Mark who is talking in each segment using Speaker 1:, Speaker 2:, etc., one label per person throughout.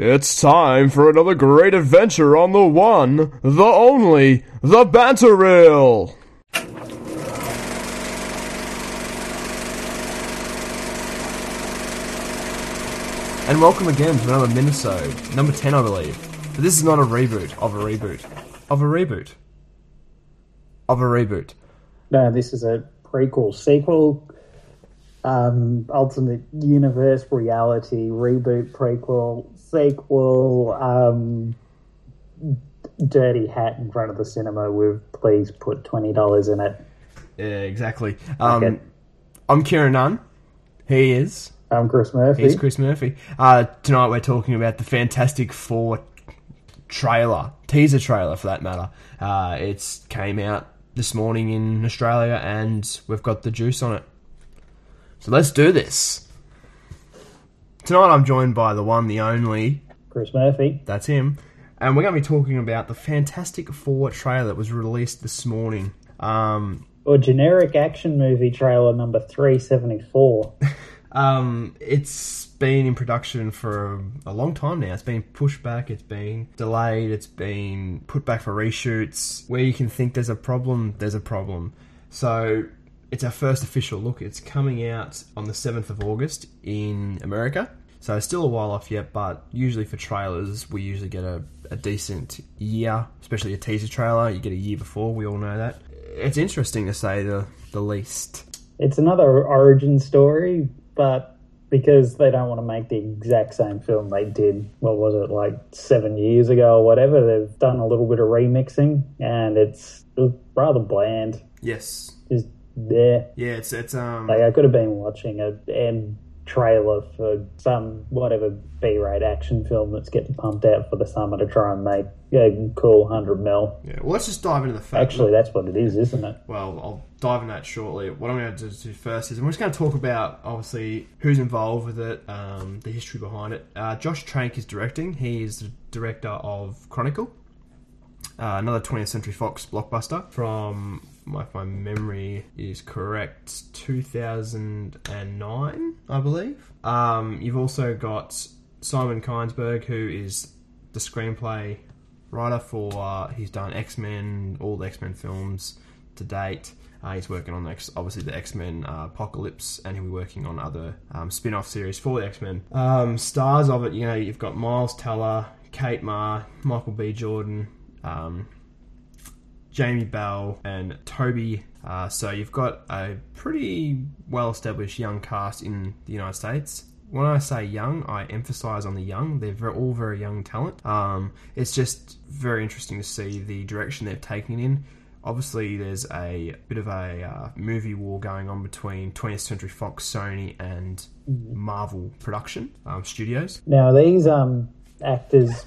Speaker 1: It's time for another great adventure on the one, the only, the Banter Reel! And welcome again to another minisode, number 10 I believe. But this is not a reboot of a reboot. Of a reboot. Of a reboot.
Speaker 2: No, this is a prequel, sequel, um, alternate universe, reality, reboot, prequel, sequel, um, dirty hat in front of the cinema with please put $20 in it.
Speaker 1: Yeah, exactly. Um,
Speaker 2: Okay.
Speaker 1: I'm Kieran Nunn. He is.
Speaker 2: I'm Chris Murphy.
Speaker 1: He's Chris Murphy. Uh, tonight we're talking about the Fantastic Four trailer, teaser trailer for that matter. Uh, it's came out this morning in Australia, and we've got the juice on it. So let's do this. Tonight I'm joined by the one, the only.
Speaker 2: Chris Murphy.
Speaker 1: That's him, and we're going to be talking about the Fantastic Four trailer that was released this morning. Um,
Speaker 2: Or generic action movie trailer number 374.
Speaker 1: Um, it's been in production for a long time now. It's been pushed back, it's been delayed, it's been put back for reshoots. Where you can think there's a problem, there's a problem. So it's our first official look. It's coming out on the 7th of August in America. So it's still a while off yet, but usually for trailers, we usually get a, a decent year, especially a teaser trailer. You get a year before, we all know that. It's interesting to say the, the least.
Speaker 2: It's another origin story, but because they don't want to make the exact same film they did, what was it, like seven years ago or whatever, they've done a little bit of remixing and it's it rather bland.
Speaker 1: Yes.
Speaker 2: Just there.
Speaker 1: Yeah, it's it's um
Speaker 2: Like I could have been watching a end trailer for some whatever B-rate action film that's getting pumped out for the summer to try and make a cool hundred mil.
Speaker 1: Yeah, well, let's just dive into the fact.
Speaker 2: Actually, that's what it is, isn't it?
Speaker 1: well, I'll dive in that shortly. What I'm going to do first is I'm just going to talk about obviously who's involved with it, um, the history behind it. Uh, Josh Trank is directing. He is the director of Chronicle, uh, another 20th Century Fox blockbuster from, if my memory is correct, 2009, I believe. Um, you've also got Simon Kynesberg, who is the screenplay writer for. Uh, he's done X Men, all the X Men films to date. Uh, he's working on X, obviously the X Men uh, Apocalypse, and he'll be working on other um, spin off series for the X Men. Um, stars of it, you know, you've got Miles Teller, Kate Mara, Michael B. Jordan, um, Jamie Bell, and Toby. Uh, so you've got a pretty well established young cast in the United States. When I say young, I emphasize on the young. They're all very young talent. Um, it's just very interesting to see the direction they've taken in. Obviously, there's a bit of a uh, movie war going on between 20th Century Fox, Sony, and Marvel Production um, Studios.
Speaker 2: Now, are these um, actors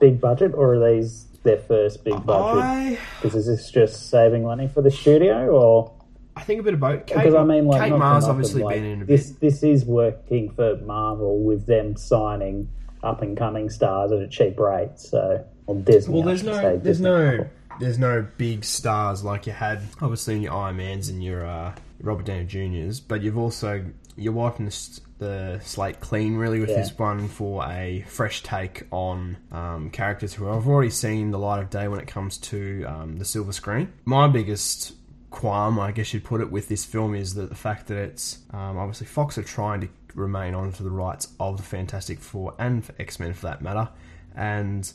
Speaker 2: big budget or are these their first big budget?
Speaker 1: I,
Speaker 2: Because is this just saving money for the studio or?
Speaker 1: I think a bit of both. Kate,
Speaker 2: Because I mean, like,
Speaker 1: Kate
Speaker 2: not for
Speaker 1: obviously
Speaker 2: like,
Speaker 1: been in a bit.
Speaker 2: this. This is working for Marvel with them signing up and coming stars at a cheap rate. So, well, Disney.
Speaker 1: Well, there's no, there's
Speaker 2: Disney
Speaker 1: no,
Speaker 2: Marvel.
Speaker 1: there's no big stars like you had obviously in your Iron Mans and your uh, Robert Downey Juniors, but you've also you're wiping the, the slate clean really with
Speaker 2: Yeah.
Speaker 1: this one for a fresh take on um, characters who I've already seen the light of day when it comes to um, the silver screen. My biggest qualm, I guess you'd put it, with this film is that the fact that it's um, obviously Fox are trying to remain on to the rights of the Fantastic Four and for X Men for that matter, and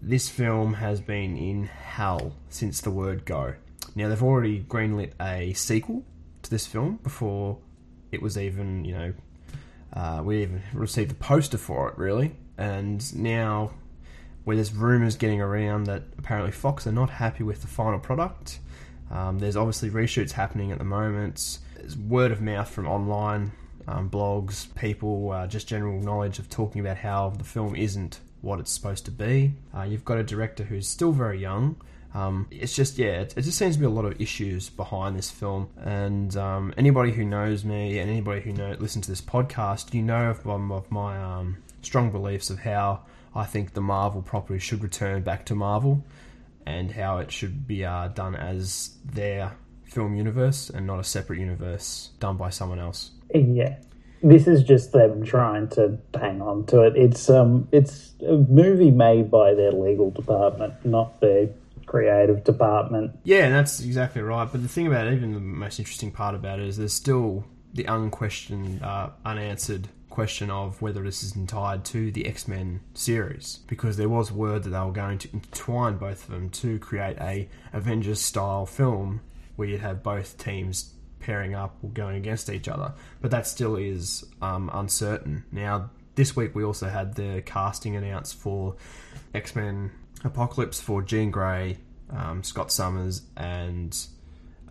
Speaker 1: this film has been in hell since the word go. Now they've already greenlit a sequel this film before it was even, you know, uh, we even received the poster for it, really. And now, where there's rumours getting around that apparently Fox are not happy with the final product. Um, there's obviously reshoots happening at the moment. There's word of mouth from online um, blogs, people, uh, just general knowledge of talking about how the film isn't what it's supposed to be. Uh, you've got a director who's still very young. Um, it's just yeah, it, it just seems to be a lot of issues behind this film. And um, anybody who knows me and anybody who know listens to this podcast, you know of, of my um, strong beliefs of how I think the Marvel property should return back to Marvel, and how it should be uh, done as their film universe and not a separate universe done by someone else.
Speaker 2: Yeah. this is just them trying to hang on to it. It's um, it's a movie made by their legal department, not their creative department.
Speaker 1: Yeah, that's exactly right. But the thing about it, even the most interesting part about it, is there's still the unquestioned, uh, unanswered question of whether this is tied to the X Men series, because there was word that they were going to intertwine both of them to create a Avengers style film where you'd have both teams pairing up or going against each other. But that still is um, uncertain. Now, this week we also had the casting announced for X Men Apocalypse for Jean Grey, um, Scott Summers, and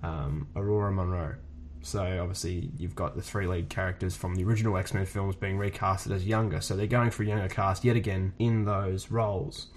Speaker 1: um, Ororo Munroe. So obviously you've got the three lead characters from the original X Men films being recasted as younger. So they're going for a younger cast yet again in those roles.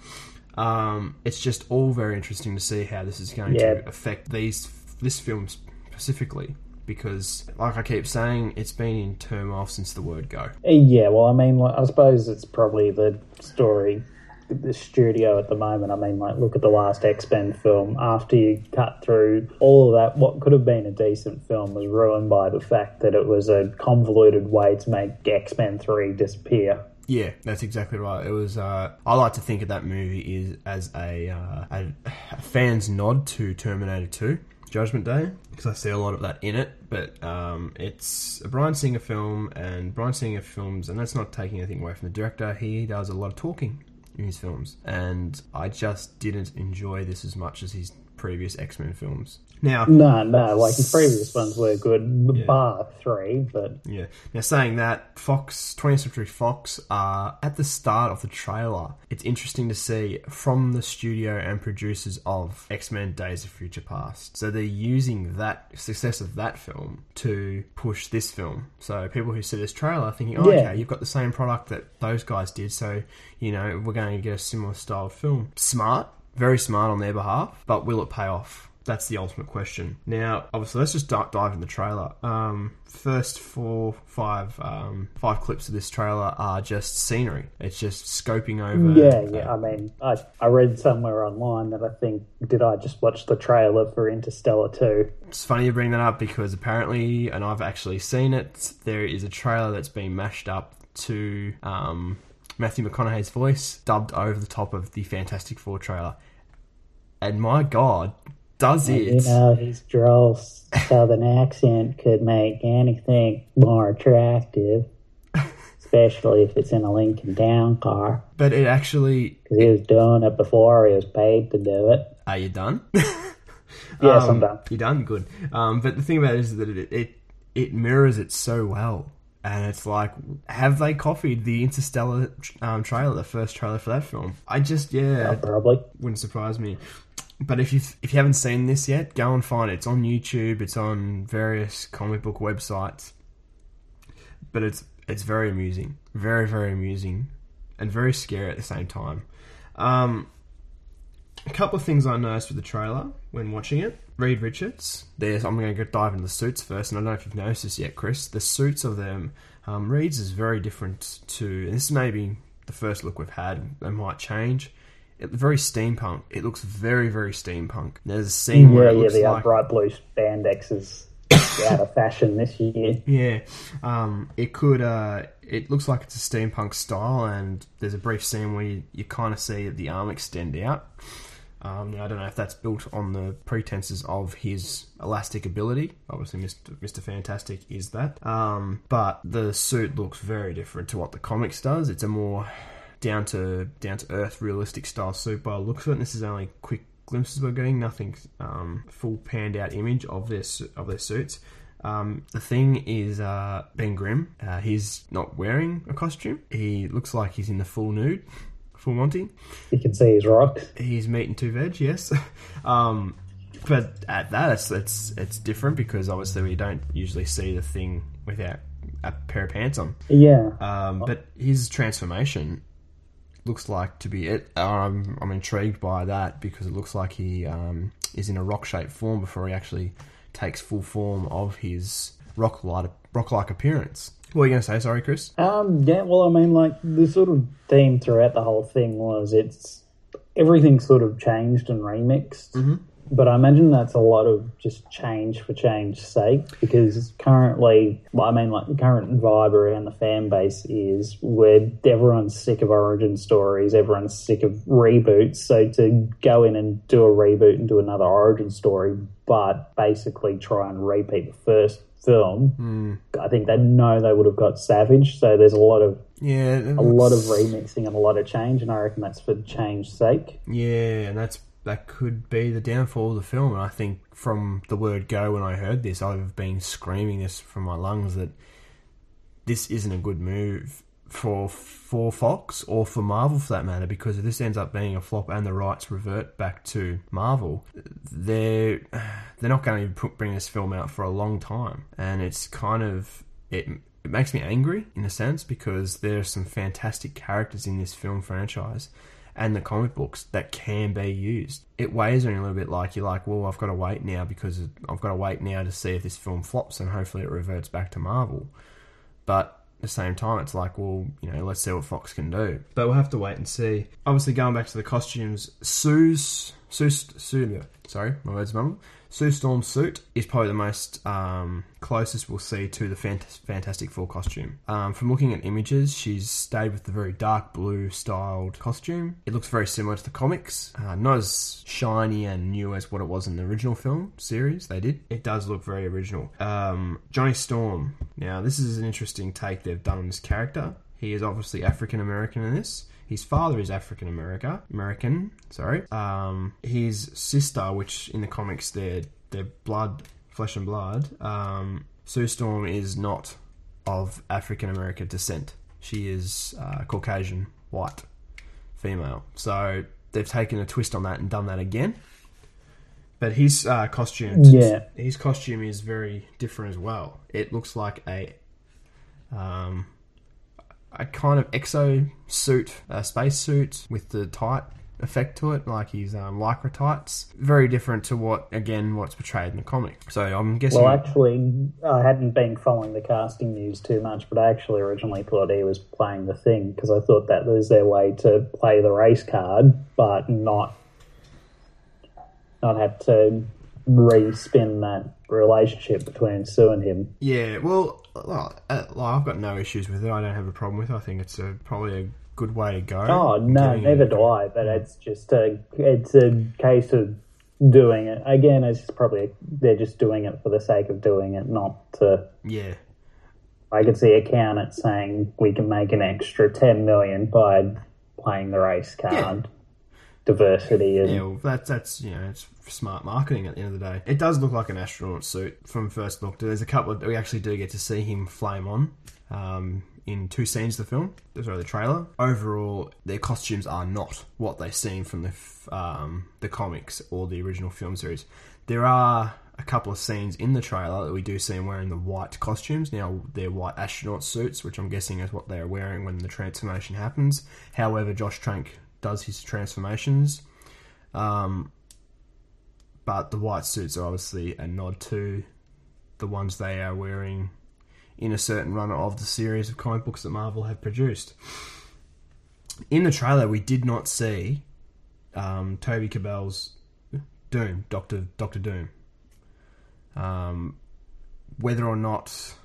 Speaker 1: Um, it's just all very interesting to see how this is going
Speaker 2: Yeah.
Speaker 1: to affect these this film specifically because, like I keep saying, it's been in turmoil since the word go.
Speaker 2: Yeah, well, I mean, like, I suppose it's probably the story, the studio at the moment. I mean, like, look at the last X Men film. After you cut through all of that, what could have been a decent film was ruined by the fact that it was a convoluted way to make X Men 3 disappear.
Speaker 1: Yeah, that's exactly right. It was. Uh, I like to think of that movie is as a, uh, a, a fan's nod to Terminator Two, Judgment Day, because I see a lot of that in it. But um, it's a Bryan Singer film, and Bryan Singer films, and that's not taking anything away from the director. He does a lot of talking in his films, and I just didn't enjoy this as much as his previous X Men films. Now,
Speaker 2: No, no, like his previous ones were good, bar three, but
Speaker 1: Yeah. Now, saying that, Fox, 20th Century Fox, uh, at the start of the trailer, it's interesting to see from the studio and producers of X Men Days of Future Past. So they're using that success of that film to push this film. So people who see this trailer are thinking, oh,
Speaker 2: Yeah.
Speaker 1: okay, you've got the same product that those guys did, so, you know, we're going to get a similar style film. Smart, very smart on their behalf, but will it pay off? That's the ultimate question. Now, obviously, let's just di- dive in the trailer. Um, first four, five, um, five clips of this trailer are just scenery. It's just scoping over.
Speaker 2: yeah, yeah. I mean, I, I read somewhere online that I think, did I just watch the trailer for Interstellar 2?
Speaker 1: It's funny you bring that up because apparently, and I've actually seen it, there is a trailer that's been mashed up to um, Matthew McConaughey's voice, dubbed over the top of the Fantastic Four trailer. And my God, does it?
Speaker 2: You know, his droll southern accent could make anything more attractive, especially if it's in a Lincoln Town car.
Speaker 1: But it actually.
Speaker 2: Because he was doing it before he was paid to do it.
Speaker 1: Are you done?
Speaker 2: Yes,
Speaker 1: Um,
Speaker 2: I'm done.
Speaker 1: You're done. Good. Um, but the thing about it is that it, it it mirrors it so well, and it's like, have they copied the Interstellar um, trailer, the first trailer for that film? I just yeah,
Speaker 2: Uh, Probably.
Speaker 1: wouldn't surprise me. But if you if you haven't seen this yet, go and find it. It's on YouTube. It's on various comic book websites. But it's it's very amusing, very very amusing, and very scary at the same time. Um, a couple of things I noticed with the trailer when watching it. Reed Richards. There's I'm going to dive into the suits first, and I don't know if you've noticed this yet, Chris. The suits of them, um, Reed's is very different to. This is maybe the first look we've had. They might change. It, very steampunk. It looks very very steampunk. There's a scene where
Speaker 2: Yeah,
Speaker 1: it
Speaker 2: yeah, the
Speaker 1: like
Speaker 2: bright blue spandex is out of fashion this year.
Speaker 1: yeah, um, it could. Uh, it looks like it's a steampunk style, and there's a brief scene where you, you kind of see the arm extend out. Um, now, I don't know if that's built on the pretenses of his elastic ability. Obviously, Mr. Mr. Fantastic is that. Um, but the suit looks very different to what the comics does. It's a more down to down to earth, realistic style suit by the looks of it. And this is only quick glimpses we're getting, nothing um, full panned out image of their su- of their suits. Um, the thing is, uh, Ben Grimm, uh, he's not wearing a costume. He looks like he's in the full nude, full Monty.
Speaker 2: You can see his rocks.
Speaker 1: He's meat and two veg, yes. um, but at that, it's, it's it's different because obviously we don't usually see the thing without a pair of pants on.
Speaker 2: Yeah.
Speaker 1: Um, but his transformation looks like to be it. I'm I'm intrigued by that because it looks like he um, is in a rock shaped form before he actually takes full form of his rock like rock like appearance. What are you going to say? Sorry, Chris.
Speaker 2: Um, yeah, well, I mean, like, the sort of theme throughout the whole thing was it's everything sort of changed and remixed. But I imagine that's a lot of just change for change's sake because currently, I mean, like the current vibe around the fan base is where everyone's sick of origin stories, everyone's sick of reboots. So to go in and do a reboot and do another origin story, but basically try and repeat the first film,
Speaker 1: Mm.
Speaker 2: I think they know they would have got savage. So there's a lot of
Speaker 1: Yeah,
Speaker 2: a lot of remixing and a lot of change, and I reckon that's for change's sake.
Speaker 1: Yeah, and that's that could be the downfall of the film. And I think from the word go, when I heard this, I've been screaming this from my lungs that this isn't a good move for for Fox or for Marvel for that matter. Because if this ends up being a flop and the rights revert back to Marvel, they're they're not going to bring this film out for a long time, and it's kind of it. It makes me angry in a sense because there are some fantastic characters in this film franchise and the comic books that can be used. It weighs on you a little bit like you're like, well, I've got to wait now because I've got to wait now to see if this film flops and hopefully it reverts back to Marvel. But at the same time, it's like, well, you know, let's see what Fox can do. But we'll have to wait and see. Obviously, going back to the costumes, Sue's Sue, Sue sorry, my words mumble. Sue Storm's suit is probably the most um, closest we'll see to the Fant- Fantastic Four costume. Um, from looking at images, she's stayed with the very dark blue styled costume. It looks very similar to the comics, uh, not as shiny and new as what it was in the original film series. They did. It does look very original. Um, Johnny Storm. Now, this is an interesting take they've done on this character. He is obviously African American in this. His father is African America, American. Sorry. Um, his sister, which in the comics they're they're blood, flesh and blood. Um, Sue Storm is not of African American descent. She is uh, Caucasian, white, female. So they've taken a twist on that and done that again. But his uh, costume,
Speaker 2: Yeah.
Speaker 1: his costume is very different as well. It looks like a um, a kind of exo suit, a space suit with the tight effect to it, like his um, lycra tights. Very different to what, again, what's portrayed in the comic. So I'm guessing.
Speaker 2: Well, actually, I hadn't been following the casting news too much, but I actually originally thought he was playing the thing because I thought that was their way to play the race card, but not not have to re-spin that relationship between Sue and him.
Speaker 1: yeah, well, well, uh, I've got no issues with it. I don't have a problem with it. I think it's a, probably a good way to go.
Speaker 2: Oh no, never do I. But it's just a it's a case of doing it again. It's probably they're just doing it for the sake of doing it, not to.
Speaker 1: Yeah.
Speaker 2: I could see accountants saying we can make an extra ten million by playing the race card. Diversity and
Speaker 1: Yeah, well, that's that's you know it's smart marketing at the end of the day. It does look like an astronaut suit from first look. There's a couple of we actually do get to see him flame on um, in two scenes of the film. Sorry, the trailer. Overall, their costumes are not what they seem from the f- um, the comics or the original film series. There are a couple of scenes in the trailer that we do see him wearing the white costumes. Now they're white astronaut suits, which I'm guessing is what they're wearing when the transformation happens. However, Josh Trank does his transformations. Um, but the white suits are obviously a nod to the ones they are wearing in a certain run of the series of comic books that Marvel have produced. In the trailer, we did not see um, Toby Kebbell's Doom, Doctor Doctor Doom. Um, whether or not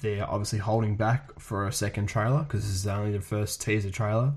Speaker 1: they're obviously holding back for a second trailer because this is only the first teaser trailer.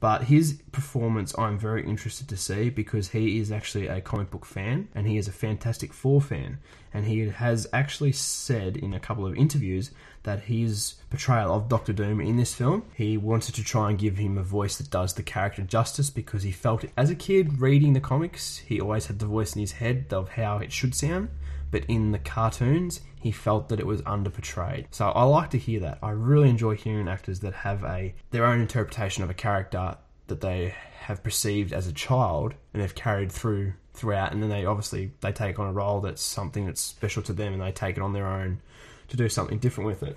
Speaker 1: But his performance, I'm very interested to see because he is actually a comic book fan and he is a Fantastic Four fan. And he has actually said in a couple of interviews that his portrayal of Doctor Doom in this film, he wanted to try and give him a voice that does the character justice because he felt as a kid reading the comics, he always had the voice in his head of how it should sound but in the cartoons, he felt that it was under portrayed. So I like to hear that. I really enjoy hearing actors that have a their own interpretation of a character that they have perceived as a child and have carried through throughout, and then they obviously they take on a role that's something that's special to them, and they take it on their own to do something different with it.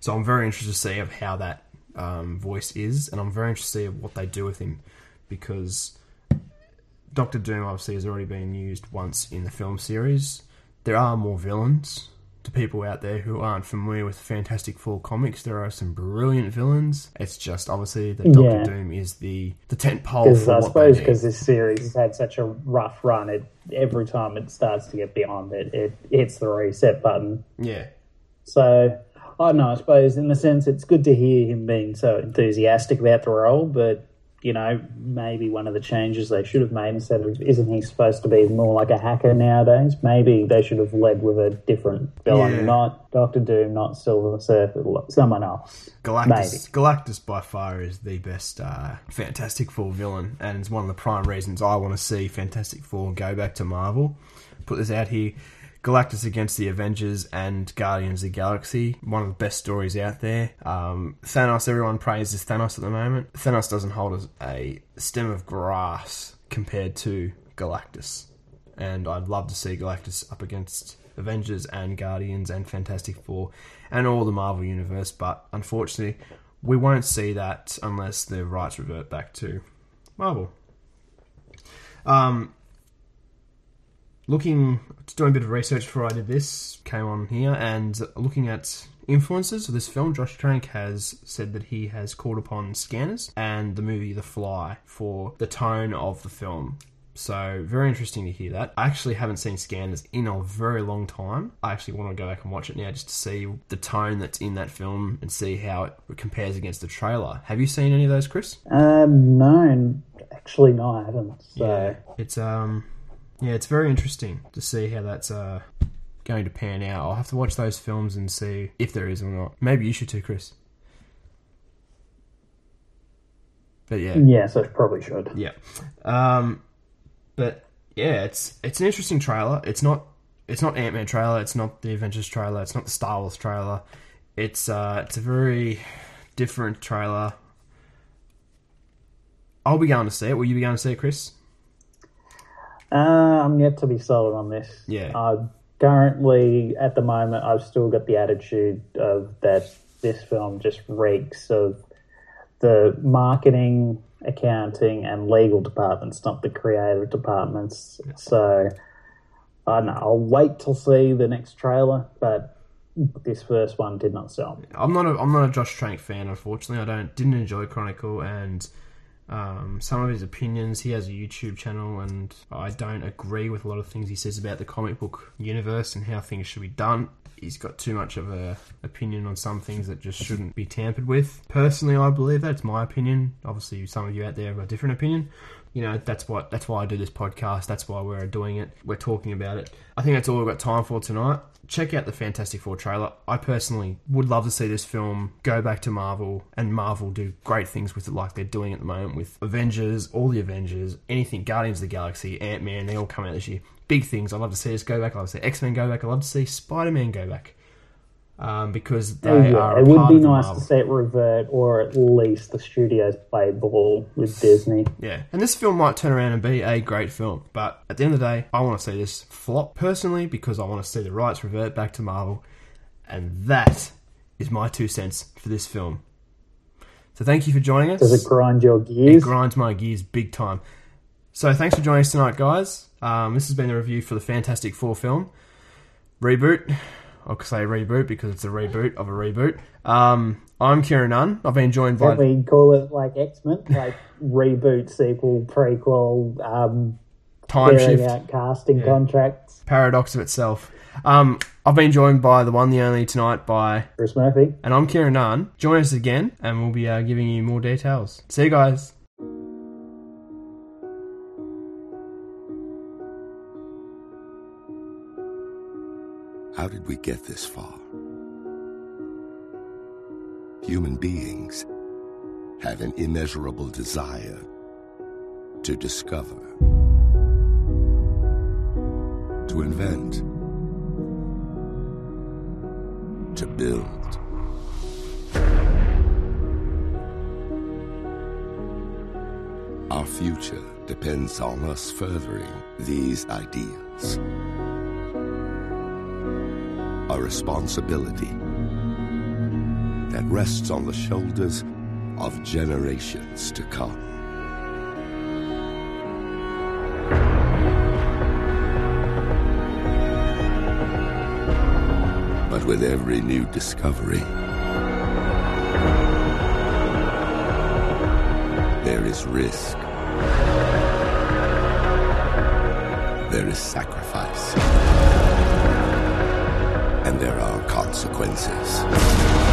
Speaker 1: So I'm very interested to see of how that um, voice is, and I'm very interested to see what they do with him because Doctor Doom obviously has already been used once in the film series. There are more villains to people out there who aren't familiar with Fantastic Four comics, there are some brilliant villains. It's just obviously that Doctor
Speaker 2: Yeah.
Speaker 1: Doom is the the tent pole
Speaker 2: I suppose because this series has had such a rough run, it every time it starts to get beyond it, it hits the reset button.
Speaker 1: Yeah,
Speaker 2: So I don't know. I suppose in the sense, it's good to hear him being so enthusiastic about the role, but you know, maybe one of the changes they should have made instead of isn't he supposed to be more like a hacker nowadays? Maybe they should have led with a different villain,
Speaker 1: Yeah.
Speaker 2: not Doctor Doom, not Silver Surfer, someone else.
Speaker 1: Galactus. Galactus by far is the best uh, Fantastic Four villain, and it's one of the prime reasons I want to see Fantastic Four go back to Marvel. Put this out here. Galactus against the Avengers and Guardians of the Galaxy. One of the best stories out there. Um, Thanos, everyone praises Thanos at the moment. Thanos doesn't hold a, stem of grass compared to Galactus. And I'd love to see Galactus up against Avengers and Guardians and Fantastic Four and all the Marvel Universe, but unfortunately, we won't see that unless the rights revert back to Marvel. Um, looking, doing a bit of research before I did this, came on here and looking at influences of this film. Josh Trank has said that he has called upon Scanners and the movie The Fly for the tone of the film. So very interesting to hear that. I actually haven't seen Scanners in a very long time. I actually want to go back and watch it now just to see the tone that's in that film and see how it compares against the trailer. Have you seen any of those, Chris?
Speaker 2: Um, no, actually, no, I haven't. So
Speaker 1: It's um yeah, it's very interesting to see how that's uh going to pan out. I'll have to watch those films and see if there is or not. Maybe you should too, Chris. But yeah.
Speaker 2: yes, I probably should.
Speaker 1: Yeah. Um, but yeah, it's it's an interesting trailer. It's not it's not Ant Man trailer. It's not the Avengers trailer. It's not the Star Wars trailer. It's uh it's a very different trailer. I'll be going to see it. Will you be going to see it, Chris?
Speaker 2: Uh, I'm yet to be sold on this.
Speaker 1: Yeah.
Speaker 2: Uh, currently, at the moment, I've still got the attitude of that this film just reeks of the marketing, accounting, and legal departments, not the creative departments. So, I don't know. I'll wait till see the next trailer, but this first one did not sell.
Speaker 1: I'm not a I'm not a Josh Trank fan, unfortunately. I don't didn't enjoy Chronicle and um, some of his opinions. He has a YouTube channel, and I don't agree with a lot of things he says about the comic book universe and how things should be done. He's got too much of a opinion on some things that just shouldn't be tampered with. Personally, I believe that it's my opinion. Obviously, some of you out there have a different opinion. You know, that's what that's why I do this podcast. That's why we're doing it. We're talking about it. I think that's all we've got time for tonight. Check out the Fantastic Four trailer. I personally would love to see this film go back to Marvel and Marvel do great things with it, like they're doing at the moment with Avengers, all the Avengers, anything, Guardians of the Galaxy, Ant Man. They all come out this year. Big things. I'd love to see us go back. I'd love to see X Men go back. I'd love to see Spider Man go back. Um, because they
Speaker 2: Oh, yeah,
Speaker 1: are.
Speaker 2: it would be nice to see it revert, or at least the studios play ball with Disney.
Speaker 1: Yeah, and this film might turn around and be a great film, but at the end of the day, I want to see this flop personally because I want to see the rights revert back to Marvel, and that is my two cents for this film. So thank you for joining us.
Speaker 2: Does it grind your gears?
Speaker 1: It grinds my gears big time. So thanks for joining us tonight, guys. Um, this has been the review for the Fantastic Four film reboot. I'll say reboot because it's a reboot of a reboot. Um, I'm Kieran Nunn. I've been joined by
Speaker 2: Can we call it like X Men, like reboot, sequel, prequel, um,
Speaker 1: Time Shift.
Speaker 2: out casting contracts?
Speaker 1: paradox of itself. Um, I've been joined by the one, the only tonight by,
Speaker 2: Chris Murphy.
Speaker 1: and I'm Kieran Nunn. Join us again, and we'll be uh, giving you more details. See you guys.
Speaker 3: How did we get this far? Human beings have an immeasurable desire to discover, to invent, to build. Our future depends on us furthering these ideals. A responsibility that rests on the shoulders of generations to come. But with every new discovery, there is risk. There is sacrifice. Consequences.